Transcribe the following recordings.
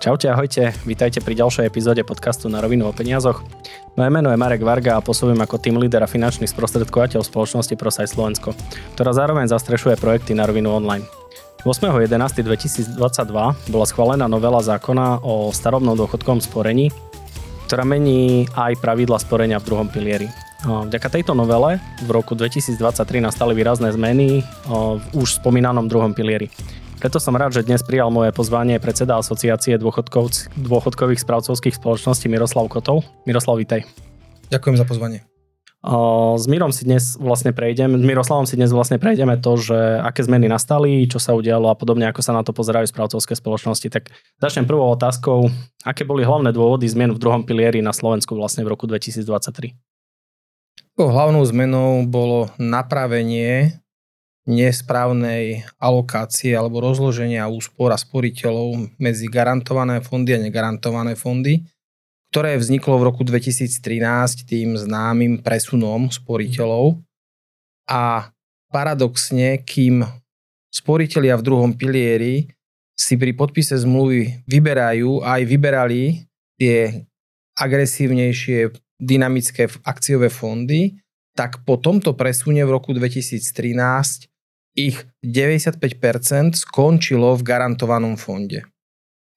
Čaute, ahojte, vítajte pri ďalšej epizóde podcastu na rovinu o peniazoch. Moje meno je Marek Varga a pôsobím ako tým líder a finančný sprostredkovateľ spoločnosti Prosaj Slovensko, ktorá zároveň zastrešuje projekty na rovinu online. 8.11.2022 bola schválená novela zákona o starobnom dôchodkovom sporení, ktorá mení aj pravidla sporenia v druhom pilieri. Vďaka tejto novele v roku 2023 nastali výrazné zmeny v už spomínanom druhom pilieri. Preto som rád, že dnes prijal moje pozvanie predseda asociácie dôchodkov, dôchodkových správcovských spoločností Miroslav Kotov. Miroslav, vítaj. Ďakujem za pozvanie. S Mirom si dnes vlastne prejdeme, s Miroslavom si dnes vlastne prejdeme to, že aké zmeny nastali, čo sa udialo a podobne, ako sa na to pozerajú správcovské spoločnosti. Tak začnem prvou otázkou, aké boli hlavné dôvody zmien v druhom pilieri na Slovensku vlastne v roku 2023? Hlavnou zmenou bolo napravenie nesprávnej alokácie alebo rozloženia úspor a sporiteľov medzi garantované fondy a negarantované fondy, ktoré vzniklo v roku 2013 tým známym presunom sporiteľov. A paradoxne, kým sporiteľia v druhom pilieri si pri podpise zmluvy vyberajú, aj vyberali tie agresívnejšie dynamické akciové fondy, tak po tomto presune v roku 2013 ich 95% skončilo v garantovanom fonde.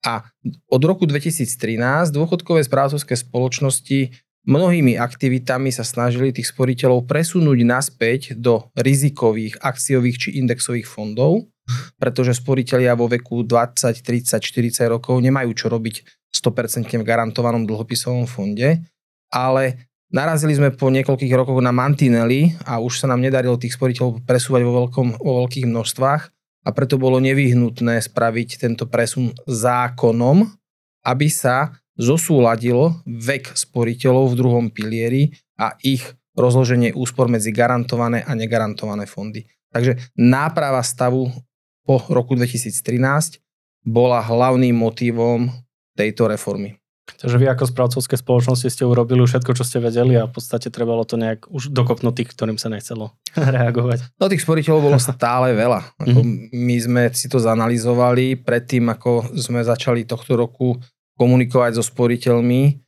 A od roku 2013 dôchodkové správcovské spoločnosti mnohými aktivitami sa snažili tých sporiteľov presunúť naspäť do rizikových akciových či indexových fondov, pretože sporiteľia vo veku 20, 30, 40 rokov nemajú čo robiť 100% v garantovanom dlhopisovom fonde, ale Narazili sme po niekoľkých rokoch na mantinely a už sa nám nedarilo tých sporiteľov presúvať vo, veľkom, vo veľkých množstvách a preto bolo nevyhnutné spraviť tento presun zákonom, aby sa zosúladil vek sporiteľov v druhom pilieri a ich rozloženie úspor medzi garantované a negarantované fondy. Takže náprava stavu po roku 2013 bola hlavným motivom tejto reformy. Takže vy ako správcovské spoločnosti ste urobili všetko, čo ste vedeli a v podstate trebalo to nejak už dokopnúť tých, ktorým sa nechcelo reagovať. No tých sporiteľov bolo stále veľa. Ako mm-hmm. My sme si to zanalizovali predtým, ako sme začali tohto roku komunikovať so sporiteľmi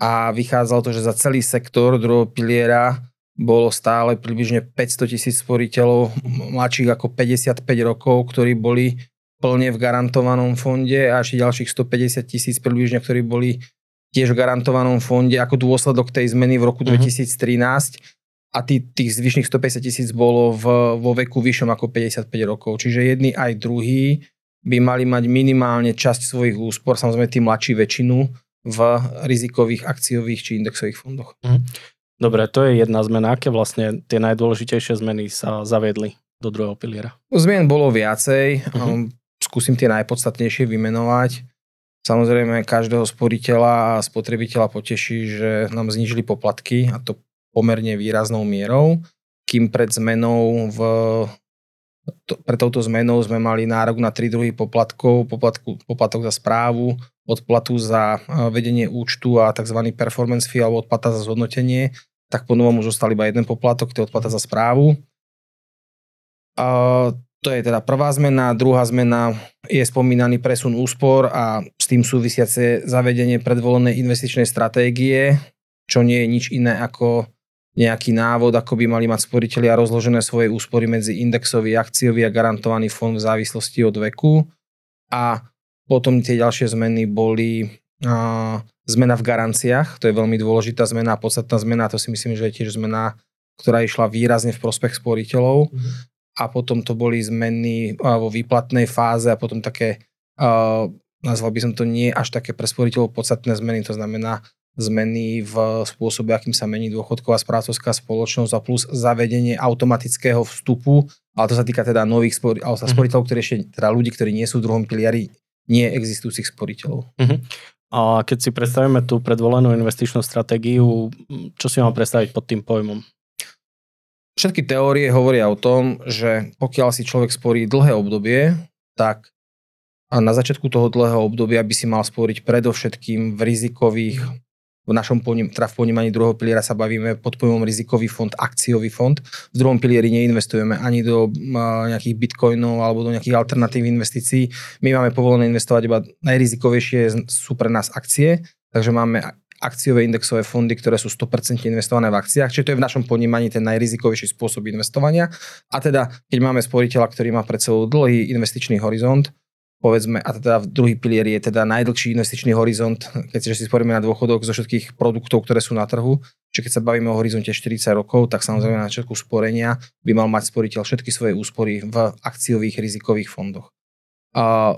a vychádzalo to, že za celý sektor druhého piliera bolo stále približne 500 tisíc sporiteľov mladších ako 55 rokov, ktorí boli plne v garantovanom fonde a ešte ďalších 150 tisíc približne, ktorí boli tiež v garantovanom fonde ako dôsledok tej zmeny v roku uh-huh. Mhm. 2013 a tý, tých zvyšných 150 tisíc bolo v, vo veku vyššom ako 55 rokov. Čiže jedni aj druhí by mali mať minimálne časť svojich úspor, samozrejme tí mladší väčšinu v rizikových akciových či indexových fondoch. Uh-huh. Dobre, to je jedna zmena. Aké vlastne tie najdôležitejšie zmeny sa zaviedli do druhého piliera? Zmien bolo viacej. Uh-huh skúsim tie najpodstatnejšie vymenovať. Samozrejme, každého sporiteľa a spotrebiteľa poteší, že nám znižili poplatky a to pomerne výraznou mierou, kým pred zmenou v to, pre touto zmenou sme mali nárok na tri druhy poplatkov, poplatku, poplatok za správu, odplatu za vedenie účtu a tzv. performance fee alebo odplata za zhodnotenie, tak po novom už zostal iba jeden poplatok, to je odplata za správu. A to je teda prvá zmena. Druhá zmena je spomínaný presun úspor a s tým súvisiace zavedenie predvolenej investičnej stratégie, čo nie je nič iné ako nejaký návod, ako by mali mať sporiteľia rozložené svoje úspory medzi indexový, akciový a garantovaný fond v závislosti od veku. A potom tie ďalšie zmeny boli a, zmena v garanciách, to je veľmi dôležitá zmena a podstatná zmena, to si myslím, že je tiež zmena, ktorá išla výrazne v prospech sporiteľov. Mm-hmm a potom to boli zmeny vo výplatnej fáze a potom také, nazval by som to nie až také pre sporiteľov podstatné zmeny, to znamená zmeny v spôsobe, akým sa mení dôchodková správcovská spoločnosť a plus zavedenie automatického vstupu, ale to sa týka teda nových spori- ale mm-hmm. sporiteľov, ktorí ešte, teda ľudí, ktorí nie sú v druhom piliari nie existujúcich sporiteľov. Mm-hmm. A keď si predstavíme tú predvolenú investičnú stratégiu, čo si mám predstaviť pod tým pojmom? Všetky teórie hovoria o tom, že pokiaľ si človek sporí dlhé obdobie, tak a na začiatku toho dlhého obdobia by si mal sporiť predovšetkým v rizikových v našom poním, teda v ponímaní druhého piliera sa bavíme pod pojmom rizikový fond, akciový fond. V druhom pilieri neinvestujeme ani do nejakých bitcoinov alebo do nejakých alternatív investícií. My máme povolené investovať iba najrizikovejšie sú pre nás akcie, takže máme akciové indexové fondy, ktoré sú 100% investované v akciách, čiže to je v našom ponímaní ten najrizikovejší spôsob investovania. A teda, keď máme sporiteľa, ktorý má pred sebou dlhý investičný horizont, povedzme, a teda druhý pilier je teda najdlhší investičný horizont, keď si sporíme na dôchodok zo všetkých produktov, ktoré sú na trhu, čiže keď sa bavíme o horizonte 40 rokov, tak samozrejme na začiatku sporenia by mal mať sporiteľ všetky svoje úspory v akciových rizikových fondoch. A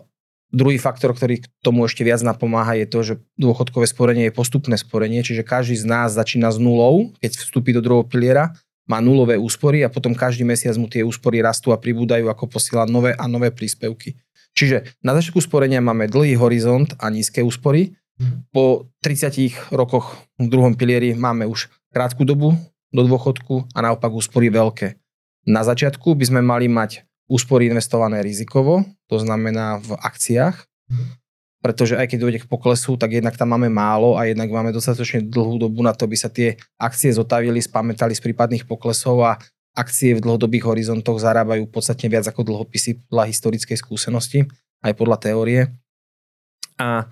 druhý faktor, ktorý k tomu ešte viac napomáha, je to, že dôchodkové sporenie je postupné sporenie, čiže každý z nás začína s nulou, keď vstúpi do druhého piliera, má nulové úspory a potom každý mesiac mu tie úspory rastú a pribúdajú, ako posiela nové a nové príspevky. Čiže na začiatku sporenia máme dlhý horizont a nízke úspory. Po 30 rokoch v druhom pilieri máme už krátku dobu do dôchodku a naopak úspory veľké. Na začiatku by sme mali mať úspory investované rizikovo, to znamená v akciách, pretože aj keď dojde k poklesu, tak jednak tam máme málo a jednak máme dostatočne dlhú dobu na to, aby sa tie akcie zotavili, spamätali z prípadných poklesov a akcie v dlhodobých horizontoch zarábajú podstatne viac ako dlhopisy podľa historickej skúsenosti, aj podľa teórie. A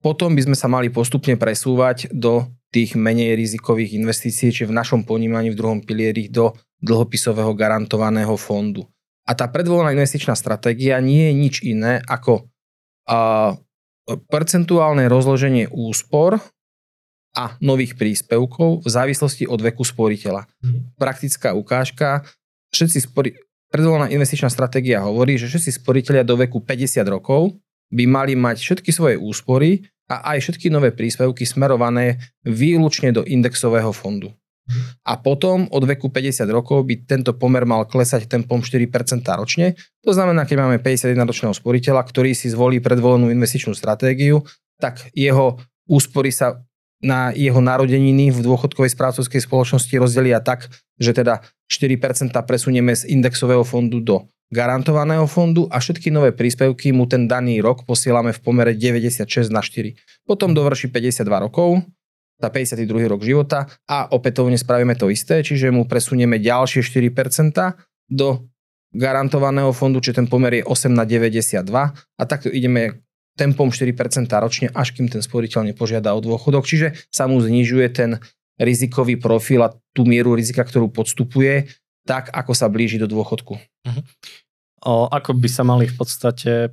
potom by sme sa mali postupne presúvať do tých menej rizikových investícií, či v našom ponímaní v druhom pilieri do dlhopisového garantovaného fondu. A tá predvolená investičná stratégia nie je nič iné ako a, percentuálne rozloženie úspor a nových príspevkov v závislosti od veku sporiteľa. Mhm. Praktická ukážka, všetci spori- predvolená investičná stratégia hovorí, že všetci sporiteľia do veku 50 rokov by mali mať všetky svoje úspory a aj všetky nové príspevky smerované výlučne do indexového fondu. A potom od veku 50 rokov by tento pomer mal klesať tempom 4% ročne. To znamená, keď máme 51 ročného sporiteľa, ktorý si zvolí predvolenú investičnú stratégiu, tak jeho úspory sa na jeho narodeniny v dôchodkovej správcovskej spoločnosti rozdelia tak, že teda 4% presunieme z indexového fondu do garantovaného fondu a všetky nové príspevky mu ten daný rok posielame v pomere 96 na 4. Potom dovrší 52 rokov, tá 52. rok života a opätovne spravíme to isté, čiže mu presunieme ďalšie 4% do garantovaného fondu, čiže ten pomer je 8 na 92 a takto ideme tempom 4% ročne, až kým ten sporiteľ nepožiada o dôchodok. Čiže sa mu znižuje ten rizikový profil a tú mieru rizika, ktorú podstupuje, tak ako sa blíži do dôchodku. Uh-huh. O, ako by sa mali v podstate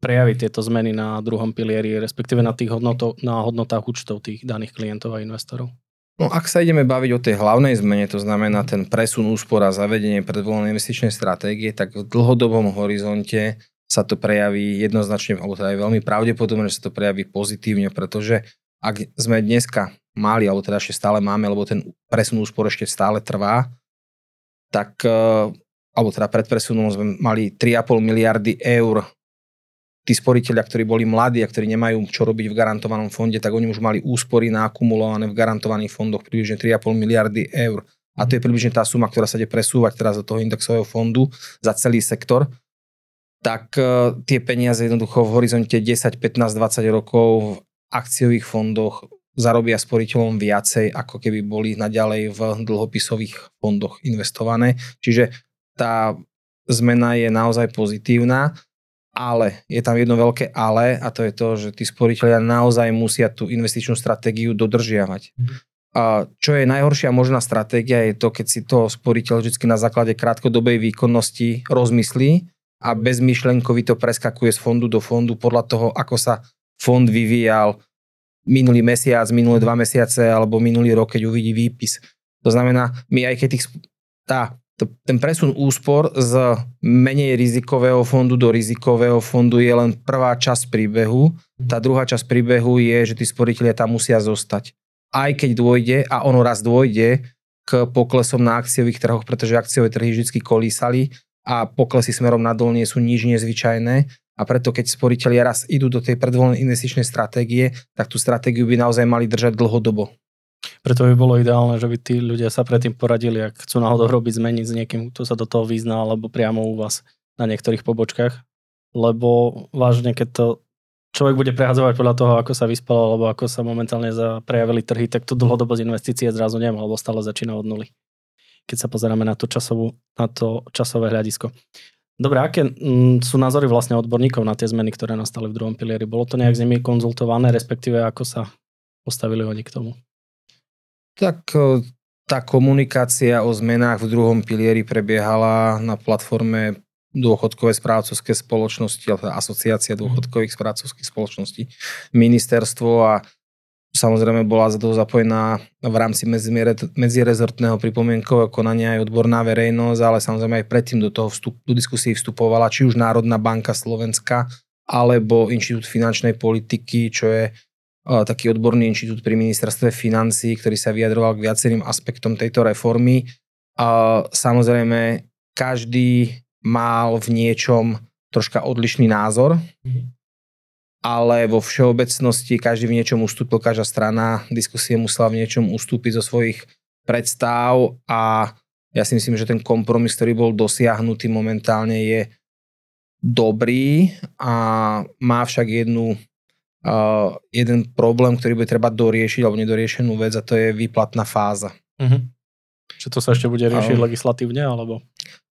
prejaviť tieto zmeny na druhom pilieri, respektíve na, tých hodnoto, na hodnotách účtov tých daných klientov a investorov? No ak sa ideme baviť o tej hlavnej zmene, to znamená ten presun úspor a zavedenie predvolenej investičnej stratégie, tak v dlhodobom horizonte sa to prejaví jednoznačne, alebo teda je veľmi pravdepodobné, že sa to prejaví pozitívne, pretože ak sme dneska mali, alebo teda ešte stále máme, lebo ten presun úspor ešte stále trvá, tak, eh, alebo teda pred presunom sme mali 3,5 miliardy eur tí sporiteľia, ktorí boli mladí a ktorí nemajú čo robiť v garantovanom fonde, tak oni už mali úspory naakumulované v garantovaných fondoch približne 3,5 miliardy eur. A to je približne tá suma, ktorá sa ide presúvať teraz do toho indexového fondu za celý sektor tak uh, tie peniaze jednoducho v horizonte 10, 15, 20 rokov v akciových fondoch zarobia sporiteľom viacej, ako keby boli naďalej v dlhopisových fondoch investované. Čiže tá zmena je naozaj pozitívna, ale je tam jedno veľké ale a to je to, že tí sporiteľia naozaj musia tú investičnú stratégiu dodržiavať. A čo je najhoršia možná stratégia je to, keď si to sporiteľ vždy na základe krátkodobej výkonnosti rozmyslí a bezmyšlenkovi to preskakuje z fondu do fondu podľa toho, ako sa fond vyvíjal minulý mesiac, minulé dva mesiace alebo minulý rok, keď uvidí výpis. To znamená, my aj keď tých, tá, ten presun úspor z menej rizikového fondu do rizikového fondu je len prvá časť príbehu. Tá druhá časť príbehu je, že tí sporiteľia tam musia zostať. Aj keď dôjde, a ono raz dôjde, k poklesom na akciových trhoch, pretože akciové trhy vždy kolísali a poklesy smerom nadol nie sú nič nezvyčajné a preto keď sporiteľia raz idú do tej predvolenej investičnej stratégie, tak tú stratégiu by naozaj mali držať dlhodobo. Preto by bolo ideálne, že by tí ľudia sa predtým poradili, ak chcú náhodou robiť zmeniť s niekým, kto sa do toho vyzná, alebo priamo u vás na niektorých pobočkách. Lebo vážne, keď to človek bude prehadzovať podľa toho, ako sa vyspalo, alebo ako sa momentálne prejavili trhy, tak to dlhodobosť investície zrazu nemá, lebo stále začína od nuly. Keď sa pozeráme na to, časovú, na to časové hľadisko. Dobre, aké mm, sú názory vlastne odborníkov na tie zmeny, ktoré nastali v druhom pilieri? Bolo to nejak s nimi konzultované, respektíve ako sa postavili oni k tomu? Tak tá komunikácia o zmenách v druhom pilieri prebiehala na platforme dôchodkové správcovské spoločnosti, alebo asociácia mhm. dôchodkových správcovských spoločností, ministerstvo a samozrejme bola za to zapojená v rámci medzirezortného pripomienkového konania aj odborná verejnosť, ale samozrejme aj predtým do toho vstup, do diskusie vstupovala či už Národná banka Slovenska, alebo Inštitút finančnej politiky, čo je taký odborný inštitút pri ministerstve financí, ktorý sa vyjadroval k viacerým aspektom tejto reformy. A samozrejme, každý mal v niečom troška odlišný názor. Mm-hmm ale vo všeobecnosti každý v niečom ustúpil, každá strana diskusie musela v niečom ustúpiť zo svojich predstav a ja si myslím, že ten kompromis, ktorý bol dosiahnutý momentálne je dobrý a má však jednu, uh, jeden problém, ktorý bude treba doriešiť alebo nedoriešenú vec a to je výplatná fáza. Uh-huh. Či to sa ešte bude riešiť um, legislatívne alebo?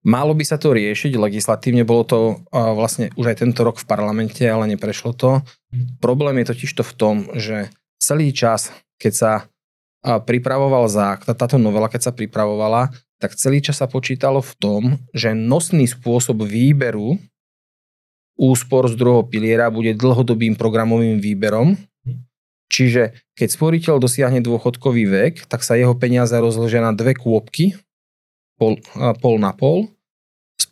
Malo by sa to riešiť legislatívne, bolo to uh, vlastne už aj tento rok v parlamente, ale neprešlo to. Problém je totiž to v tom, že celý čas, keď sa uh, pripravoval zákon, táto novela, keď sa pripravovala, tak celý čas sa počítalo v tom, že nosný spôsob výberu úspor z druhého piliera bude dlhodobým programovým výberom. Čiže keď sporiteľ dosiahne dôchodkový vek, tak sa jeho peniaze rozložia na dve kôpky, pol, pol na pol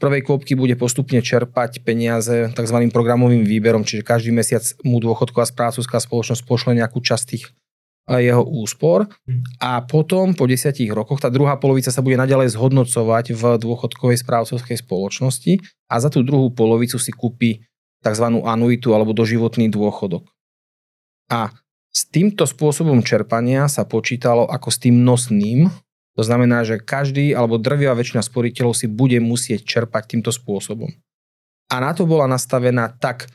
prvej kôpky bude postupne čerpať peniaze tzv. programovým výberom, čiže každý mesiac mu dôchodková správcovská spoločnosť pošle nejakú časť tých jeho úspor a potom po desiatich rokoch tá druhá polovica sa bude naďalej zhodnocovať v dôchodkovej správcovskej spoločnosti a za tú druhú polovicu si kúpi tzv. anuitu alebo doživotný dôchodok. A s týmto spôsobom čerpania sa počítalo ako s tým nosným to znamená, že každý alebo drvivá väčšina sporiteľov si bude musieť čerpať týmto spôsobom. A na to bola nastavená tak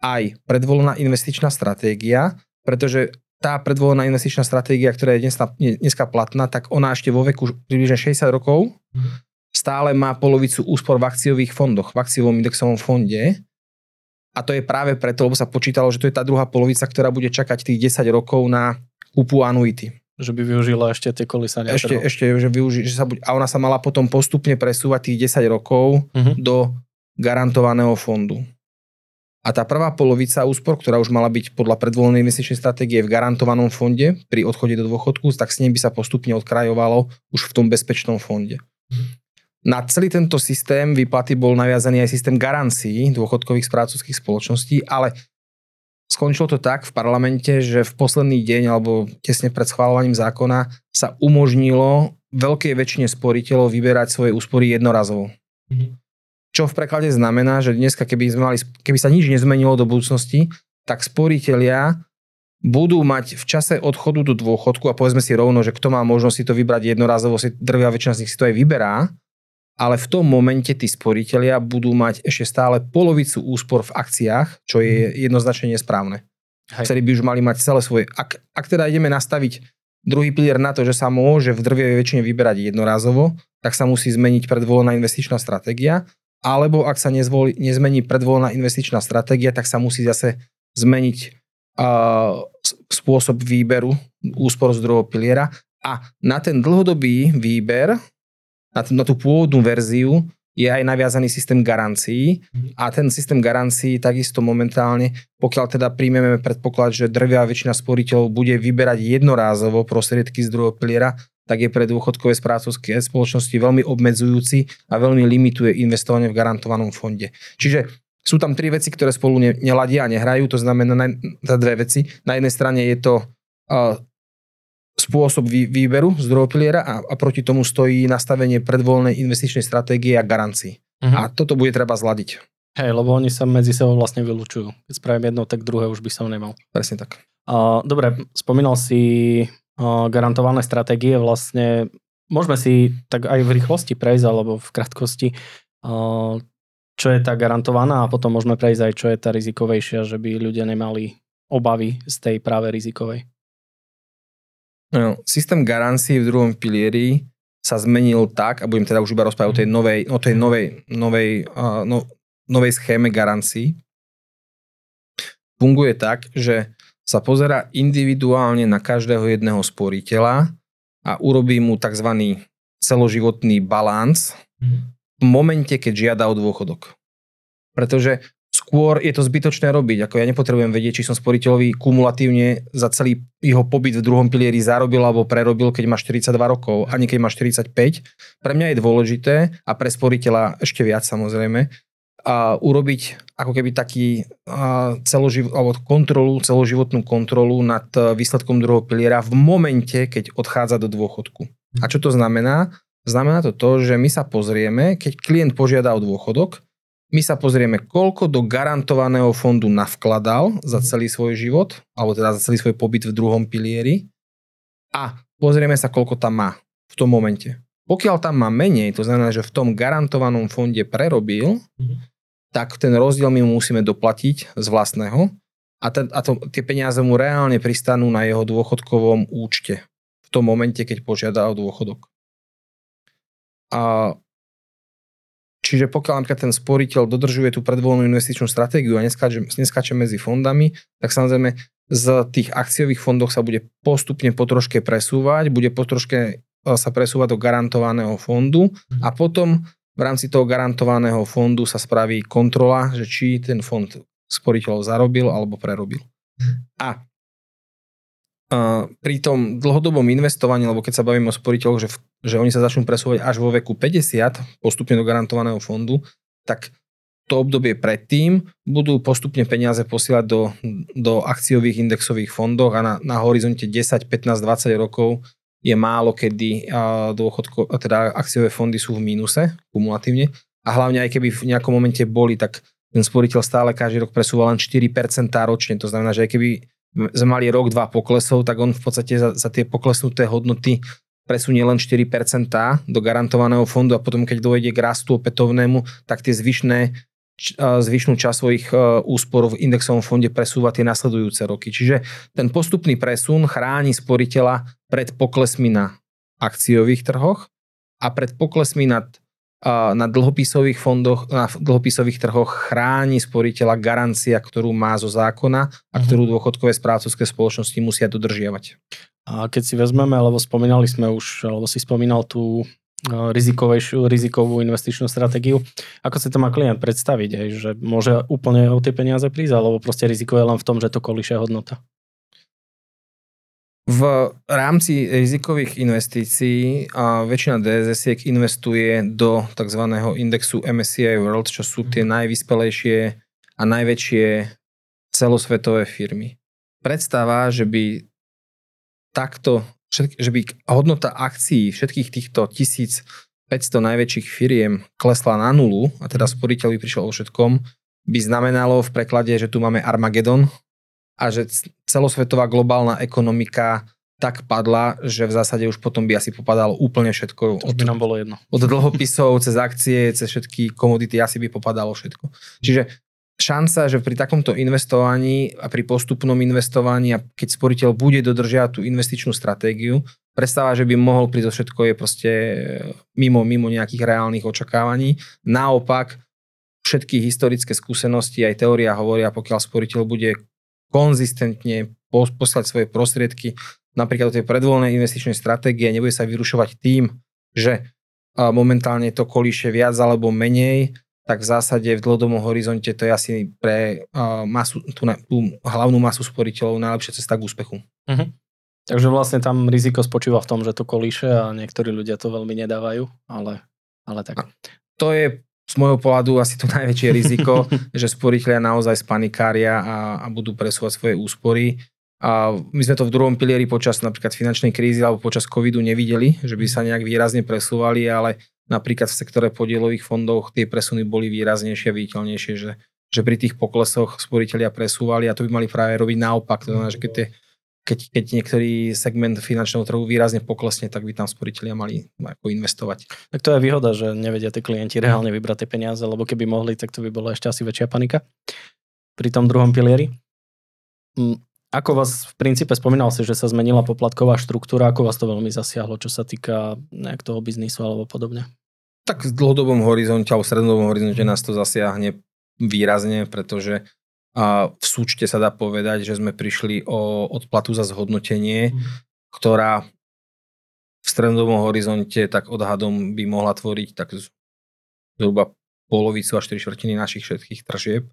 aj predvolená investičná stratégia, pretože tá predvolená investičná stratégia, ktorá je dnes, dneska platná, tak ona ešte vo veku približne 60 rokov stále má polovicu úspor v akciových fondoch, v akciovom indexovom fonde. A to je práve preto, lebo sa počítalo, že to je tá druhá polovica, ktorá bude čakať tých 10 rokov na kúpu anuity. Že by využila ešte tie kolísania. Ešte, trhu. ešte že využi, že sa buď, a ona sa mala potom postupne presúvať tých 10 rokov uh-huh. do garantovaného fondu. A tá prvá polovica úspor, ktorá už mala byť podľa predvolenej investičnej stratégie v garantovanom fonde pri odchode do dôchodku, tak s ním by sa postupne odkrajovalo už v tom bezpečnom fonde. Na celý tento systém výplaty bol naviazaný aj systém garancií dôchodkových správcovských spoločností, ale Skončilo to tak v parlamente, že v posledný deň alebo tesne pred schválovaním zákona sa umožnilo veľkej väčšine sporiteľov vyberať svoje úspory jednorazovo. Mm-hmm. Čo v preklade znamená, že dneska, keby, sme mali, keby sa nič nezmenilo do budúcnosti, tak sporiteľia budú mať v čase odchodu do dôchodku a povedzme si rovno, že kto má možnosť si to vybrať jednorazovo, si drvia väčšina z nich si to aj vyberá, ale v tom momente tí sporiteľia budú mať ešte stále polovicu úspor v akciách, čo je mhm. jednoznačne nesprávne. Hej. Vtedy by už mali mať celé svoje... Ak, ak teda ideme nastaviť druhý pilier na to, že sa môže v drvej väčšine vyberať jednorázovo, tak sa musí zmeniť predvolená investičná stratégia, alebo ak sa nezvoli, nezmení predvolená investičná stratégia, tak sa musí zase zmeniť uh, spôsob výberu úspor z druhého piliera a na ten dlhodobý výber na, t- na tú pôvodnú verziu je aj naviazaný systém garancií mhm. a ten systém garancií takisto momentálne, pokiaľ teda príjmeme predpoklad, že drvia väčšina sporiteľov bude vyberať jednorázovo prostriedky z druhého piliera, tak je pre dôchodkové správcovské spoločnosti veľmi obmedzujúci a veľmi limituje investovanie v garantovanom fonde. Čiže sú tam tri veci, ktoré spolu ne, neladia a nehrajú, to znamená na, na dve veci. Na jednej strane je to uh, spôsob výberu z druhého piliera a, a proti tomu stojí nastavenie predvoľnej investičnej stratégie a garancií. Uh-huh. A toto bude treba zladiť. Hej, lebo oni sa medzi sebou vlastne vylúčujú. Keď spravím jedno, tak druhé už by som nemal. Presne tak. Uh, dobre, spomínal si garantované stratégie, vlastne môžeme si tak aj v rýchlosti prejsť, alebo v krátkosti čo je tá garantovaná a potom môžeme prejsť aj, čo je tá rizikovejšia, že by ľudia nemali obavy z tej práve rizikovej. No, systém garancií v druhom pilieri sa zmenil tak, a budem teda už iba rozprávať o tej novej, o tej novej, novej, uh, no, novej schéme garancií. Funguje tak, že sa pozera individuálne na každého jedného sporiteľa a urobí mu tzv. celoživotný balans v momente, keď žiada o dôchodok. Pretože skôr je to zbytočné robiť. Ako ja nepotrebujem vedieť, či som sporiteľovi kumulatívne za celý jeho pobyt v druhom pilieri zarobil alebo prerobil, keď má 42 rokov, ani keď má 45. Pre mňa je dôležité a pre sporiteľa ešte viac samozrejme, a urobiť ako keby taký celoživ, alebo kontrolu, celoživotnú kontrolu nad e, výsledkom druhého piliera v momente, keď odchádza do dôchodku. A čo to znamená? Znamená to to, že my sa pozrieme, keď klient požiada o dôchodok, my sa pozrieme, koľko do garantovaného fondu navkladal za celý svoj život, alebo teda za celý svoj pobyt v druhom pilieri a pozrieme sa, koľko tam má v tom momente. Pokiaľ tam má menej, to znamená, že v tom garantovanom fonde prerobil, mm-hmm tak ten rozdiel my mu musíme doplatiť z vlastného a, ten, a to, tie peniaze mu reálne pristanú na jeho dôchodkovom účte v tom momente, keď požiada o dôchodok. A Čiže pokiaľ napríklad ten sporiteľ dodržuje tú predvoľnú investičnú stratégiu a neskáče, neskáče medzi fondami, tak samozrejme z tých akciových fondov sa bude postupne potroške presúvať, bude potroške e, sa presúvať do garantovaného fondu a potom v rámci toho garantovaného fondu sa spraví kontrola, že či ten fond sporiteľov zarobil alebo prerobil. A pri tom dlhodobom investovaní, lebo keď sa bavíme o sporiteľoch, že, že oni sa začnú presúvať až vo veku 50 postupne do garantovaného fondu, tak to obdobie predtým budú postupne peniaze posielať do, do akciových indexových fondov a na, na horizonte 10, 15, 20 rokov je málo kedy dôchodko, teda akciové fondy sú v mínuse kumulatívne a hlavne aj keby v nejakom momente boli, tak ten sporiteľ stále každý rok presúva len 4% ročne. To znamená, že aj keby sme mali rok, dva poklesov, tak on v podstate za, za tie poklesnuté hodnoty presunie len 4% do garantovaného fondu a potom, keď dojde k rastu opätovnému, tak tie zvyšné zvyšnú časť svojich úspor v indexovom fonde presúva tie nasledujúce roky. Čiže ten postupný presun chráni sporiteľa pred poklesmi na akciových trhoch a pred poklesmi nad, na dlhopisových fondoch, na dlhopisových trhoch chráni sporiteľa garancia, ktorú má zo zákona a mhm. ktorú dôchodkové správcovské spoločnosti musia dodržiavať. A keď si vezmeme, alebo spomínali sme už, alebo si spomínal tú rizikovú investičnú stratégiu. Ako sa to má klient predstaviť, aj, že môže úplne o tie peniaze prísť, alebo proste riziko je len v tom, že to kolíše hodnota? V rámci rizikových investícií a väčšina DSS investuje do tzv. indexu MSCI World, čo sú tie najvyspelejšie a najväčšie celosvetové firmy. Predstava, že by takto, že by hodnota akcií všetkých týchto 1500 najväčších firiem klesla na nulu, a teda sporiteľ by prišiel o všetkom, by znamenalo v preklade, že tu máme Armagedon, a že celosvetová globálna ekonomika tak padla, že v zásade už potom by asi popadalo úplne všetko. To by nám bolo jedno. Od dlhopisov, cez akcie, cez všetky komodity asi by popadalo všetko. Čiže šanca, že pri takomto investovaní a pri postupnom investovaní a keď sporiteľ bude dodržiavať tú investičnú stratégiu, prestáva, že by mohol prísť všetko je proste mimo, mimo nejakých reálnych očakávaní. Naopak, všetky historické skúsenosti aj teória hovoria, pokiaľ sporiteľ bude konzistentne poslať svoje prostriedky napríklad do tej predvoľnej investičnej stratégie, nebude sa vyrušovať tým, že momentálne to kolíše viac alebo menej, tak v zásade v dlhodobom horizonte to je asi pre masu, tú, tú hlavnú masu sporiteľov najlepšia cesta k úspechu. Uh-huh. Takže vlastne tam riziko spočíva v tom, že to kolíše a niektorí ľudia to veľmi nedávajú, ale, ale tak. To je z môjho pohľadu asi to najväčšie riziko, že sporiteľia naozaj spanikária a, a budú presúvať svoje úspory. A my sme to v druhom pilieri počas napríklad finančnej krízy alebo počas covidu nevideli, že by sa nejak výrazne presúvali, ale napríklad v sektore podielových fondov tie presuny boli výraznejšie viditeľnejšie, že, že pri tých poklesoch sporiteľia presúvali a to by mali práve robiť naopak. To znamená, že keď tie keď, keď niektorý segment finančného trhu výrazne poklesne, tak by tam sporiteľia mali ako investovať. Tak to je výhoda, že nevedia tí klienti reálne vybrať tie peniaze, lebo keby mohli, tak to by bola ešte asi väčšia panika pri tom druhom pilieri. Ako vás v princípe spomínal si, že sa zmenila poplatková štruktúra, ako vás to veľmi zasiahlo, čo sa týka nejak toho biznisu alebo podobne? Tak v dlhodobom horizonte alebo v strednodobom horizonte nás to zasiahne výrazne, pretože a v súčte sa dá povedať, že sme prišli o odplatu za zhodnotenie, mm. ktorá v strednodobom horizonte tak odhadom by mohla tvoriť tak zhruba polovicu až 4 štvrtiny našich všetkých tržieb.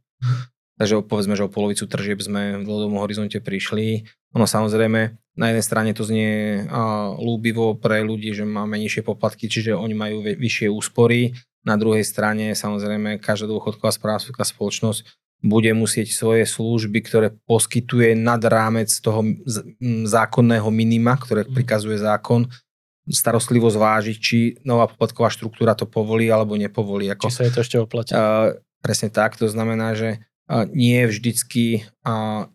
Takže povedzme, že o polovicu tržieb sme v dlhodobom horizonte prišli. Ono samozrejme, na jednej strane to znie a, lúbivo pre ľudí, že máme nižšie poplatky, čiže oni majú vyššie úspory. Na druhej strane, samozrejme, každá dôchodková správstvá spoločnosť bude musieť svoje služby, ktoré poskytuje nad rámec toho zákonného minima, ktoré mhm. prikazuje zákon, starostlivo zvážiť, či nová poplatková štruktúra to povolí alebo nepovolí. Ako, či sa je to ešte oplatí. Uh, presne tak, to znamená, že nie vždycky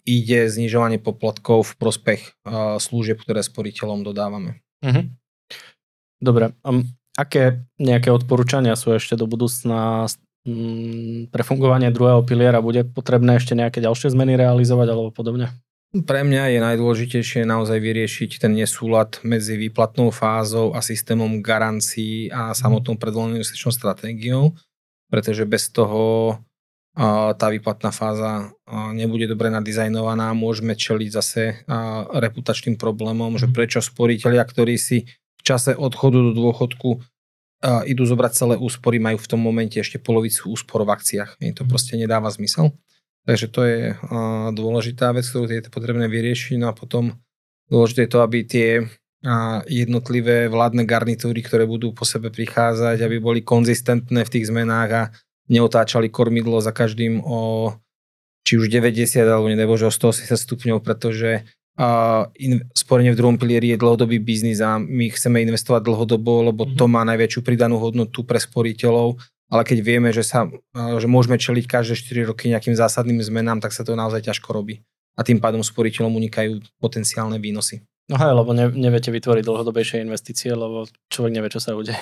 ide znižovanie poplatkov v prospech služieb, ktoré sporiteľom dodávame. Uh-huh. Dobre, um, aké nejaké odporúčania sú ešte do budúcna Mm, pre fungovanie druhého piliera bude potrebné ešte nejaké ďalšie zmeny realizovať alebo podobne? Pre mňa je najdôležitejšie naozaj vyriešiť ten nesúlad medzi výplatnou fázou a systémom garancií a mhm. samotnou predvolenú investičnou stratégiou, pretože bez toho tá výplatná fáza nebude dobre nadizajnovaná, môžeme čeliť zase reputačným problémom, že mhm. prečo sporiteľia, ktorí si v čase odchodu do dôchodku idú zobrať celé úspory, majú v tom momente ešte polovicu úspor v akciách. to mhm. proste nedáva zmysel. Takže to je dôležitá vec, ktorú je potrebné vyriešiť. No a potom dôležité je to, aby tie jednotlivé vládne garnitúry, ktoré budú po sebe prichádzať, aby boli konzistentné v tých zmenách a neotáčali kormidlo za každým o či už 90 alebo nedebože o 180 stupňov, pretože a in, sporenie v druhom pilieri je dlhodobý biznis a my chceme investovať dlhodobo, lebo to mhm. má najväčšiu pridanú hodnotu pre sporiteľov, ale keď vieme, že, sa, že môžeme čeliť každé 4 roky nejakým zásadným zmenám, tak sa to naozaj ťažko robí. A tým pádom sporiteľom unikajú potenciálne výnosy. No hej, lebo ne, neviete vytvoriť dlhodobejšie investície, lebo človek nevie, čo sa udeje.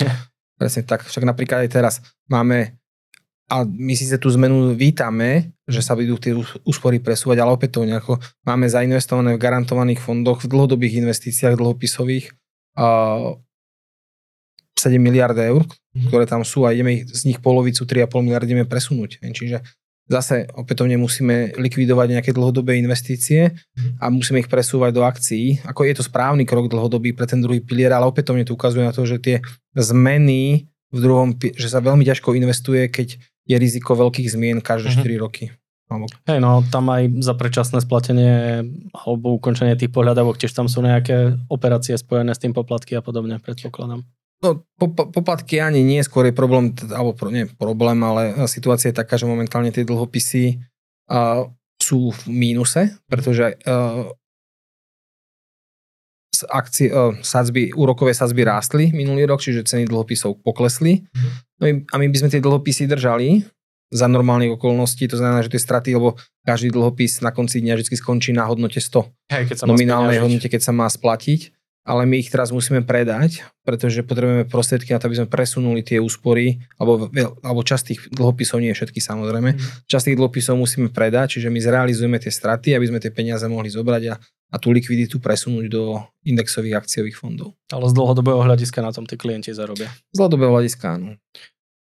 Presne tak. Však napríklad aj teraz máme a my síce tú zmenu vítame, že sa budú tie úspory presúvať, ale opätovne ako máme zainvestované v garantovaných fondoch, v dlhodobých investíciách dlhopisových uh, 7 miliard eur, mm-hmm. ktoré tam sú a ideme ich, z nich polovicu 3,5 miliardy ideme presunúť. Čiže zase opätovne musíme likvidovať nejaké dlhodobé investície mhm. a musíme ich presúvať do akcií. Ako je to správny krok dlhodobý pre ten druhý pilier, ale opätovne to ukazuje na to, že tie zmeny v druhom, že sa veľmi ťažko investuje, keď je riziko veľkých zmien každé mm-hmm. 4 roky. Hej, no tam aj za predčasné splatenie alebo ukončenie tých pohľadavok, tiež tam sú nejaké operácie spojené s tým poplatky a podobne, predpokladám. No, poplatky ani nie, skôr je problém, alebo nie problém, ale situácia je taká, že momentálne tie dlhopisy uh, sú v mínuse, pretože uh, akcie, uh, sadzby, úrokové sadzby rástli minulý rok, čiže ceny dlhopisov poklesli. Mm-hmm. No a my by sme tie dlhopisy držali za normálnych okolností, to znamená, že tie straty, lebo každý dlhopis na konci dňa vždy skončí na hodnote 100. Hej, keď sa nominálnej hodnote, keď sa má splatiť. Ale my ich teraz musíme predať, pretože potrebujeme prostriedky na to, aby sme presunuli tie úspory, alebo, alebo časť tých dlhopisov, nie všetky samozrejme, mm. časť tých dlhopisov musíme predať, čiže my zrealizujeme tie straty, aby sme tie peniaze mohli zobrať a, a tú likviditu presunúť do indexových akciových fondov. Ale z dlhodobého hľadiska na tom tí klienti zarobia. Z dlhodobého hľadiska áno.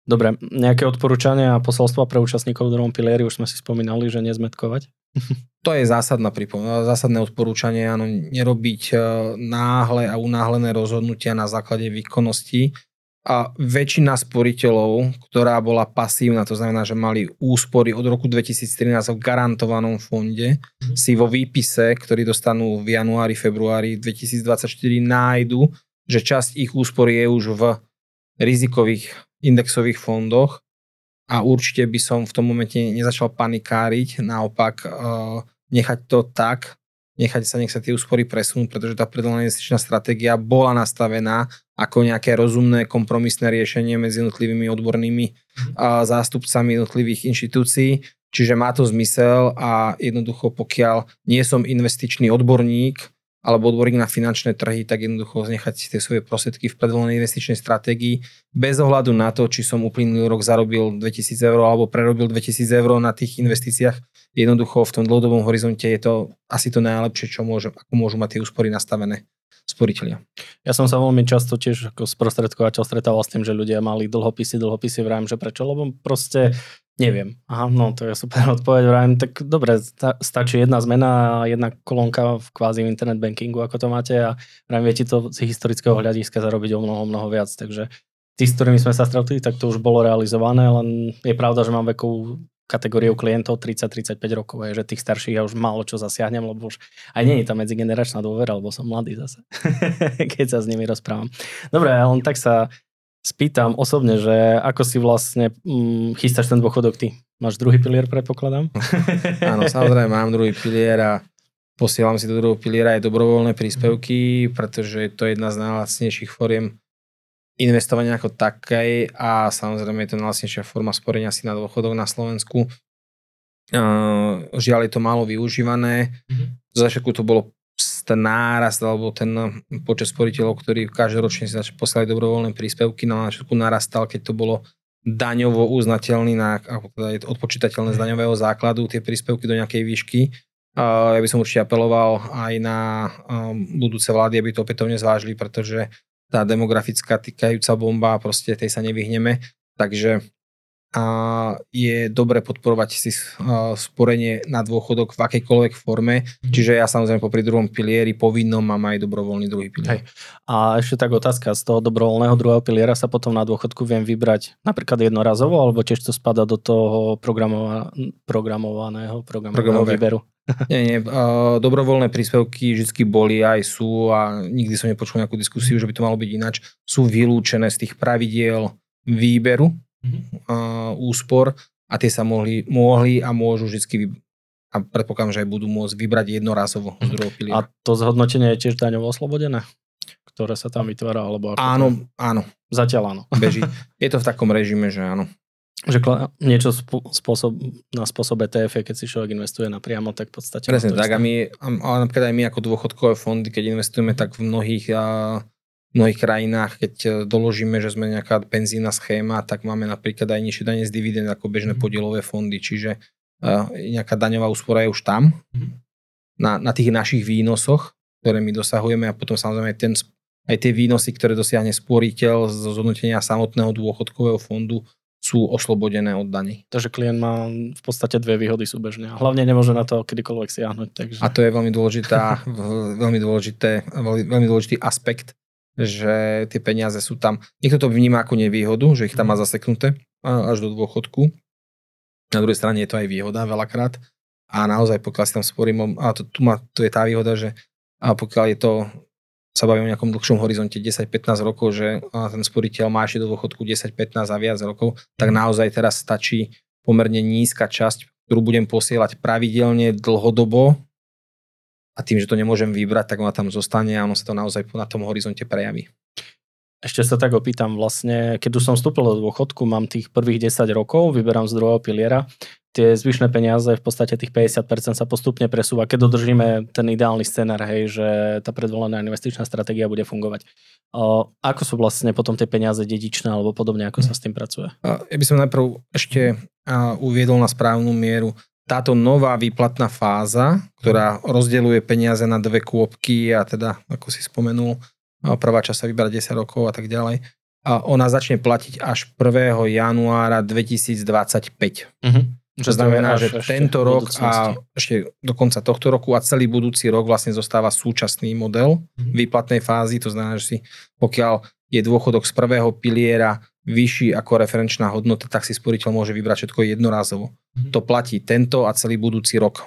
Dobre, nejaké odporúčania a posolstva pre účastníkov v druhom pilieri, už sme si spomínali, že nezmetkovať. To je zásadná pripom- zásadné odporúčanie, áno, nerobiť e, náhle a unáhlené rozhodnutia na základe výkonnosti. A väčšina sporiteľov, ktorá bola pasívna, to znamená, že mali úspory od roku 2013 v garantovanom fonde, mm. si vo výpise, ktorý dostanú v januári, februári 2024, nájdu, že časť ich úspory je už v rizikových indexových fondoch a určite by som v tom momente nezačal panikáriť, naopak uh, nechať to tak, nechať sa, nech sa tie úspory presunú, pretože tá predvolená investičná stratégia bola nastavená ako nejaké rozumné kompromisné riešenie medzi jednotlivými odbornými uh, zástupcami jednotlivých inštitúcií, čiže má to zmysel a jednoducho pokiaľ nie som investičný odborník, alebo odborník na finančné trhy, tak jednoducho nechať si tie svoje prostriedky v predvolenej investičnej stratégii bez ohľadu na to, či som uplynulý rok zarobil 2000 eur alebo prerobil 2000 eur na tých investíciách. Jednoducho v tom dlhodobom horizonte je to asi to najlepšie, čo môže, ako môžu mať tie úspory nastavené sporiteľia. Ja som sa veľmi často tiež ako sprostredkovateľ stretával s tým, že ľudia mali dlhopisy, dlhopisy, vrajím, že prečo, lebo proste Neviem. Aha, no to je super odpoveď. Vrajím, tak dobre, sta- stačí jedna zmena a jedna kolónka v kvázi internet bankingu, ako to máte a vrajím, viete to z historického hľadiska zarobiť o mnoho, mnoho viac. Takže tí, s ktorými sme sa stretli, tak to už bolo realizované, len je pravda, že mám vekovú kategóriu klientov 30-35 rokov, je, že tých starších ja už málo čo zasiahnem, lebo už aj nie je tam medzigeneračná dôvera, lebo som mladý zase, keď sa s nimi rozprávam. Dobre, len tak sa spýtam osobne, že ako si vlastne hm, chystáš ten dôchodok ty? Máš druhý pilier, predpokladám? Áno, samozrejme, mám druhý pilier a posielam si do druhého piliera aj dobrovoľné príspevky, pretože to je jedna z najlacnejších foriem investovania ako také a samozrejme je to najlacnejšia forma sporenia si na dôchodok na Slovensku. Uh, žiaľ je to málo využívané. Mm-hmm. Z začiatku to bolo ten nárast alebo ten počet sporiteľov, ktorí každoročne si posielali dobrovoľné príspevky, no na začiatku narastal, keď to bolo daňovo uznateľný, na, ako teda je odpočítateľné z daňového základu, tie príspevky do nejakej výšky. Ja by som určite apeloval aj na budúce vlády, aby to opätovne zvážili, pretože tá demografická týkajúca bomba, proste tej sa nevyhneme. Takže a je dobre podporovať si sporenie na dôchodok v akejkoľvek forme. Mhm. Čiže ja samozrejme popri druhom pilieri povinnom mám aj dobrovoľný druhý pilier. Hej. A ešte tak otázka, z toho dobrovoľného druhého piliera sa potom na dôchodku viem vybrať napríklad jednorazovo, alebo tiež to spada do toho programova- programovaného, programovaného výberu? Nie, nie. Dobrovoľné príspevky vždy boli aj sú a nikdy som nepočul nejakú diskusiu, že by to malo byť ináč. Sú vylúčené z tých pravidiel výberu uh, úspor a tie sa mohli, mohli a môžu vždy a predpokladám, že aj budú môcť vybrať jednorazovo z druhého piliera. A to zhodnotenie je tiež daňovo oslobodené? ktoré sa tam vytvára? Alebo ako áno, to... áno. Zatiaľ áno. Beží. Je to v takom režime, že áno. Že niečo spôsob, na spôsob ETF, keď si človek investuje napriamo, tak v podstate... Presne tak. A my, a napríklad aj my ako dôchodkové fondy, keď investujeme, tak v mnohých a, mnohých krajinách, keď e, doložíme, že sme nejaká penzína schéma, tak máme napríklad aj nižšie dane z dividend ako bežné mhm. podielové fondy, čiže uh, nejaká daňová úspora je už tam mm-hmm. na, na tých našich výnosoch, ktoré my dosahujeme a potom samozrejme ten, aj tie výnosy, ktoré dosiahne sporiteľ zo zhodnotenia samotného dôchodkového fondu sú oslobodené od daní. Takže klient má v podstate dve výhody súbežne hlavne nemôže na to kedykoľvek siahnuť. Takže... A to je veľmi dôležitá, veľmi, dôležité, veľmi dôležitý aspekt že tie peniaze sú tam. Niekto to vníma ako nevýhodu, že ich tam má mhm. zaseknuté až do dôchodku. Na druhej strane je to aj výhoda veľakrát. A naozaj, pokiaľ si tam sporím, a to, tu, má, tu je tá výhoda, že a pokiaľ je to, sa bavím o nejakom dlhšom horizonte 10-15 rokov, že ten sporiteľ má ešte do dôchodku 10-15 a viac rokov, tak mhm. naozaj teraz stačí pomerne nízka časť, ktorú budem posielať pravidelne dlhodobo a tým, že to nemôžem vybrať, tak ona tam zostane a ono sa to naozaj na tom horizonte prejaví. Ešte sa tak opýtam, vlastne, keď už som vstúpil do dôchodku, mám tých prvých 10 rokov, vyberám z druhého piliera, tie zvyšné peniaze, v podstate tých 50% sa postupne presúva, keď dodržíme ten ideálny scenár, hej, že tá predvolená investičná stratégia bude fungovať. O, ako sú vlastne potom tie peniaze dedičné alebo podobne, ako sa s tým pracuje? Ja by som najprv ešte uviedol na správnu mieru táto nová výplatná fáza, ktorá rozdeľuje peniaze na dve kôpky a teda, ako si spomenul, prvá časť sa vyberá 10 rokov a tak ďalej. A ona začne platiť až 1. januára 2025. Uh-huh. Čo znamená, že tento rok a ešte do konca tohto roku a celý budúci rok vlastne zostáva súčasný model mm-hmm. výplatnej fázy. To znamená, že si pokiaľ je dôchodok z prvého piliera vyšší ako referenčná hodnota, tak si sporiteľ môže vybrať všetko jednorázovo. Mm-hmm. To platí tento a celý budúci rok.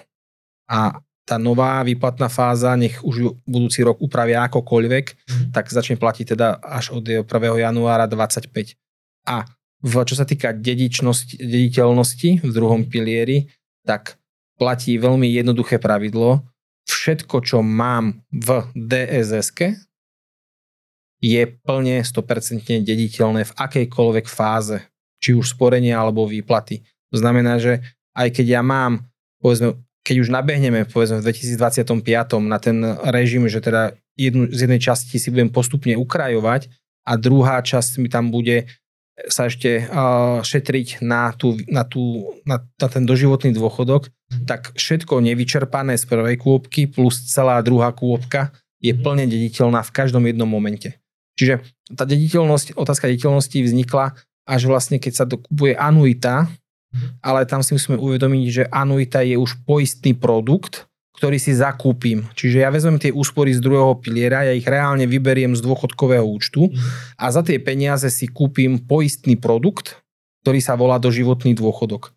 A tá nová výplatná fáza, nech už budúci rok upravia akokoľvek, mm-hmm. tak začne platiť teda až od 1. januára 25. A v, čo sa týka dediteľnosti v druhom pilieri, tak platí veľmi jednoduché pravidlo. Všetko, čo mám v dss je plne 100% dediteľné v akejkoľvek fáze, či už sporenia alebo výplaty. To znamená, že aj keď ja mám povedzme keď už nabehneme povedzme v 2025 na ten režim, že teda jednu, z jednej časti si budem postupne ukrajovať a druhá časť mi tam bude sa ešte uh, šetriť na, tú, na, tú, na, na ten doživotný dôchodok, mm. tak všetko nevyčerpané z prvej kôpky plus celá druhá kôpka je mm. plne dediteľná v každom jednom momente. Čiže tá dediteľnosť, otázka dediteľnosti vznikla až vlastne, keď sa dokupuje anuita, mm. ale tam si musíme uvedomiť, že anuita je už poistný produkt, ktorý si zakúpim. Čiže ja vezmem tie úspory z druhého piliera, ja ich reálne vyberiem z dôchodkového účtu a za tie peniaze si kúpim poistný produkt, ktorý sa volá doživotný dôchodok.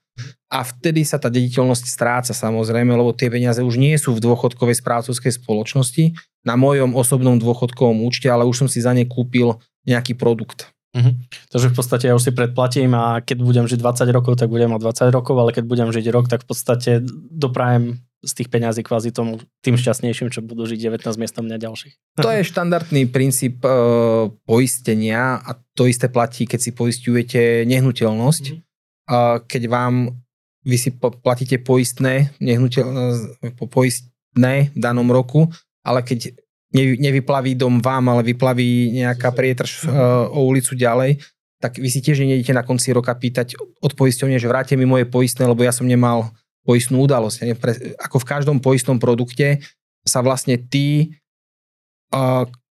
A vtedy sa tá dediteľnosť stráca samozrejme, lebo tie peniaze už nie sú v dôchodkovej správcovskej spoločnosti na mojom osobnom dôchodkovom účte, ale už som si za ne kúpil nejaký produkt. Uh-huh. Takže v podstate ja už si predplatím a keď budem žiť 20 rokov, tak budem mať 20 rokov, ale keď budem žiť rok, tak v podstate doprajem z tých peňazí kvázi tomu, tým šťastnejším, čo budú žiť 19 miestom mňa ďalších. To je štandardný princíp e, poistenia a to isté platí, keď si poistujete nehnuteľnosť. Mm. E, keď vám, vy si platíte poistné, nehnuteľnosť, poistné v danom roku, ale keď ne, nevyplaví dom vám, ale vyplaví nejaká prietrž e, o ulicu ďalej, tak vy si tiež nejdete na konci roka pýtať od poisťovne, že vráte mi moje poistné, lebo ja som nemal poistnú udalosť. Pre, ako v každom poistnom produkte sa vlastne tí,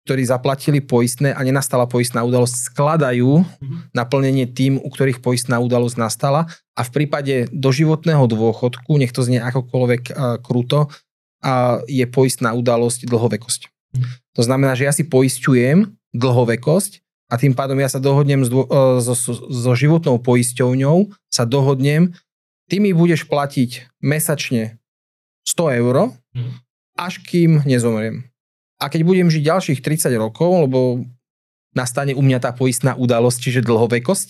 ktorí zaplatili poistné a nenastala poistná udalosť, skladajú mm-hmm. naplnenie tým, u ktorých poistná udalosť nastala a v prípade doživotného dôchodku, nech to znie akokoľvek kruto, je poistná udalosť dlhovekosť. Mm-hmm. To znamená, že ja si poisťujem dlhovekosť a tým pádom ja sa dohodnem so, so, so životnou poisťovňou, sa dohodnem, ty mi budeš platiť mesačne 100 eur, mhm. až kým nezomriem. A keď budem žiť ďalších 30 rokov, lebo nastane u mňa tá poistná udalosť, čiže dlhovekosť,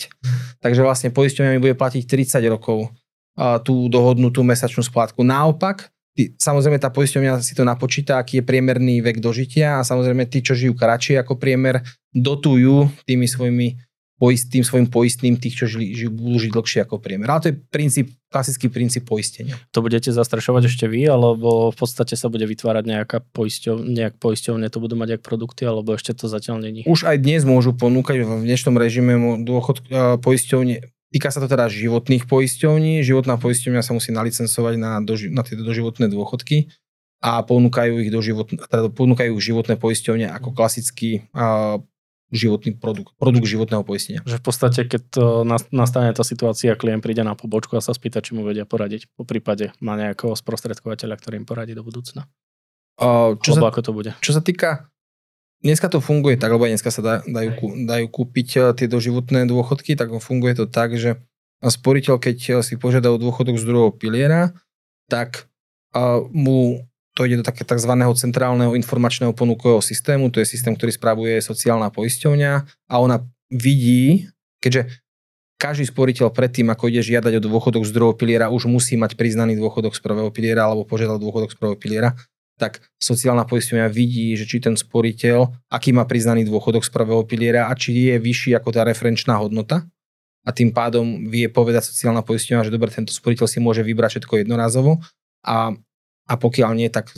takže vlastne poisťovňa mi bude platiť 30 rokov a tú dohodnutú mesačnú splátku. Naopak, ty, samozrejme tá poisťovňa si to napočíta, aký je priemerný vek dožitia a samozrejme tí, čo žijú kratšie ako priemer, dotujú tými svojimi tým svojim poistným tých, čo žili, žijú, budú žiť dlhšie ako priemer. Ale to je princíp, klasický princíp poistenia. To budete zastrašovať ešte vy, alebo v podstate sa bude vytvárať nejaká poisťov, nejak poisťovne, to budú mať jak produkty, alebo ešte to zatiaľ není? Už aj dnes môžu ponúkať v dnešnom režime dôchod poisťovne Týka sa to teda životných poisťovní. Životná poisťovňa sa musí nalicencovať na, doži- na tieto doživotné dôchodky a ponúkajú ich, doživot, teda ponúkajú životné poisťovne ako klasický uh, životný produkt, produkt životného poistenia. Že v podstate, keď to nastane tá situácia, klient príde na pobočku a sa spýta, či mu vedia poradiť. Po prípade má nejakého sprostredkovateľa, ktorý im poradí do budúcna. Uh, čo Alebo sa, ako to bude? Čo sa týka Dneska to funguje tak, lebo dneska sa dá, dajú, dajú kúpiť e, tie doživotné dôchodky, tak funguje to tak, že sporiteľ, keď si požiada o dôchodok z druhého piliera, tak uh, mu to ide do také tzv. centrálneho informačného ponukového systému, to je systém, ktorý spravuje sociálna poisťovňa a ona vidí, keďže každý sporiteľ predtým, ako ide žiadať o dôchodok z druhého piliera, už musí mať priznaný dôchodok z prvého piliera alebo požiadať dôchodok z prvého piliera, tak sociálna poisťovňa vidí, že či ten sporiteľ, aký má priznaný dôchodok z prvého piliera a či je vyšší ako tá referenčná hodnota a tým pádom vie povedať sociálna poisťovňa, že dobre, tento sporiteľ si môže vybrať všetko jednorazovo a a pokiaľ nie, tak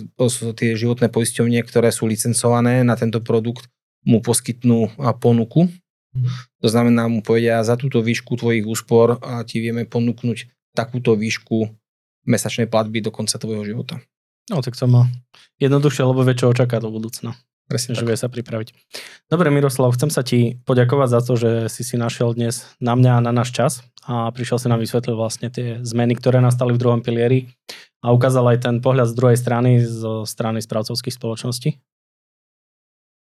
tie životné poisťovne, ktoré sú licencované na tento produkt, mu poskytnú ponuku. Mhm. To znamená, mu povedia, za túto výšku tvojich úspor ti vieme ponúknuť takúto výšku mesačnej platby do konca tvojho života. No tak to má jednoduchšie, lebo vie, čo očaká do budúcna. Presne že vie sa pripraviť. Dobre, Miroslav, chcem sa ti poďakovať za to, že si si našiel dnes na mňa a na náš čas a prišiel si nám vysvetliť vlastne tie zmeny, ktoré nastali v druhom pilieri a ukázal aj ten pohľad z druhej strany, zo strany správcovských spoločností.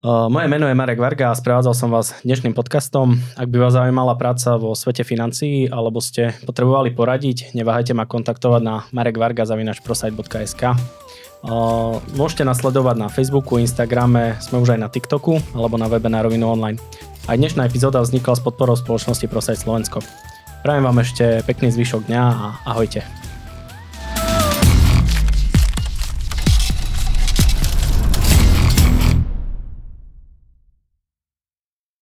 Moje meno je Marek Varga a sprevádzal som vás dnešným podcastom. Ak by vás zaujímala práca vo svete financií alebo ste potrebovali poradiť, neváhajte ma kontaktovať na marekvarga.prosite.sk Môžete nás sledovať na Facebooku, Instagrame, sme už aj na TikToku alebo na webe na rovinu online. Aj dnešná epizóda vznikla s podporou spoločnosti Prosite Slovensko. Prajem vám ešte pekný zvyšok dňa a ahojte.